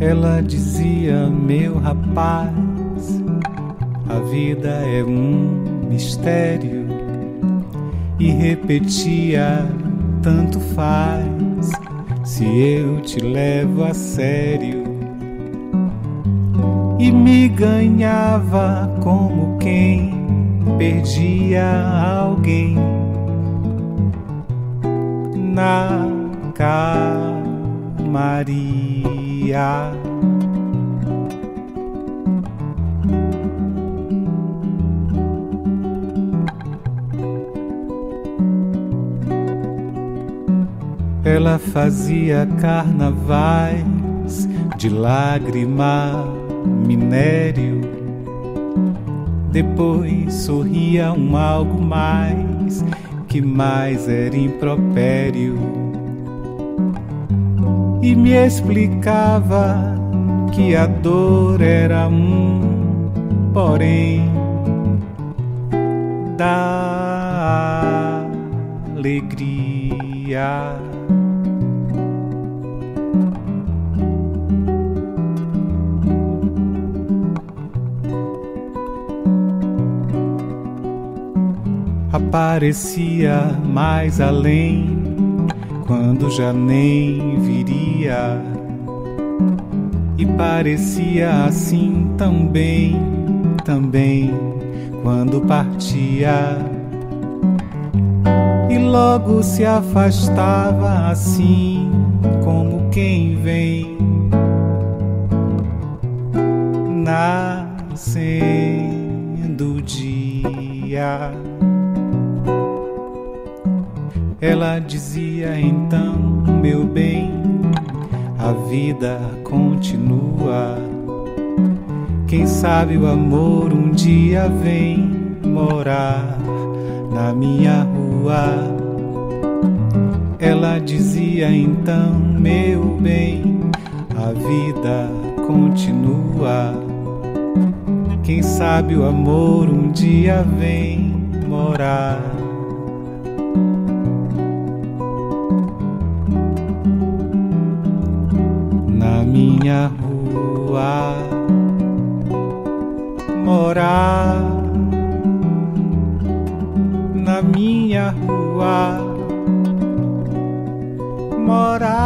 Ela dizia, meu rapaz, a vida é um mistério. E repetia, tanto faz, se eu te levo a sério. E me ganhava como quem perdia alguém na calmaria. Ela fazia carnavais de lágrima, minério. Depois sorria um algo mais que mais era impropério. E me explicava que a dor era um, porém, da alegria. aparecia mais além, quando já nem viria. E parecia assim também, também, quando partia. E logo se afastava assim, como quem vem, nascendo dia. Ela dizia então, meu bem, a vida continua. Quem sabe o amor um dia vem morar na minha rua. Ela dizia então, meu bem, a vida continua. Quem sabe o amor um dia vem morar minha rua morar na minha rua morar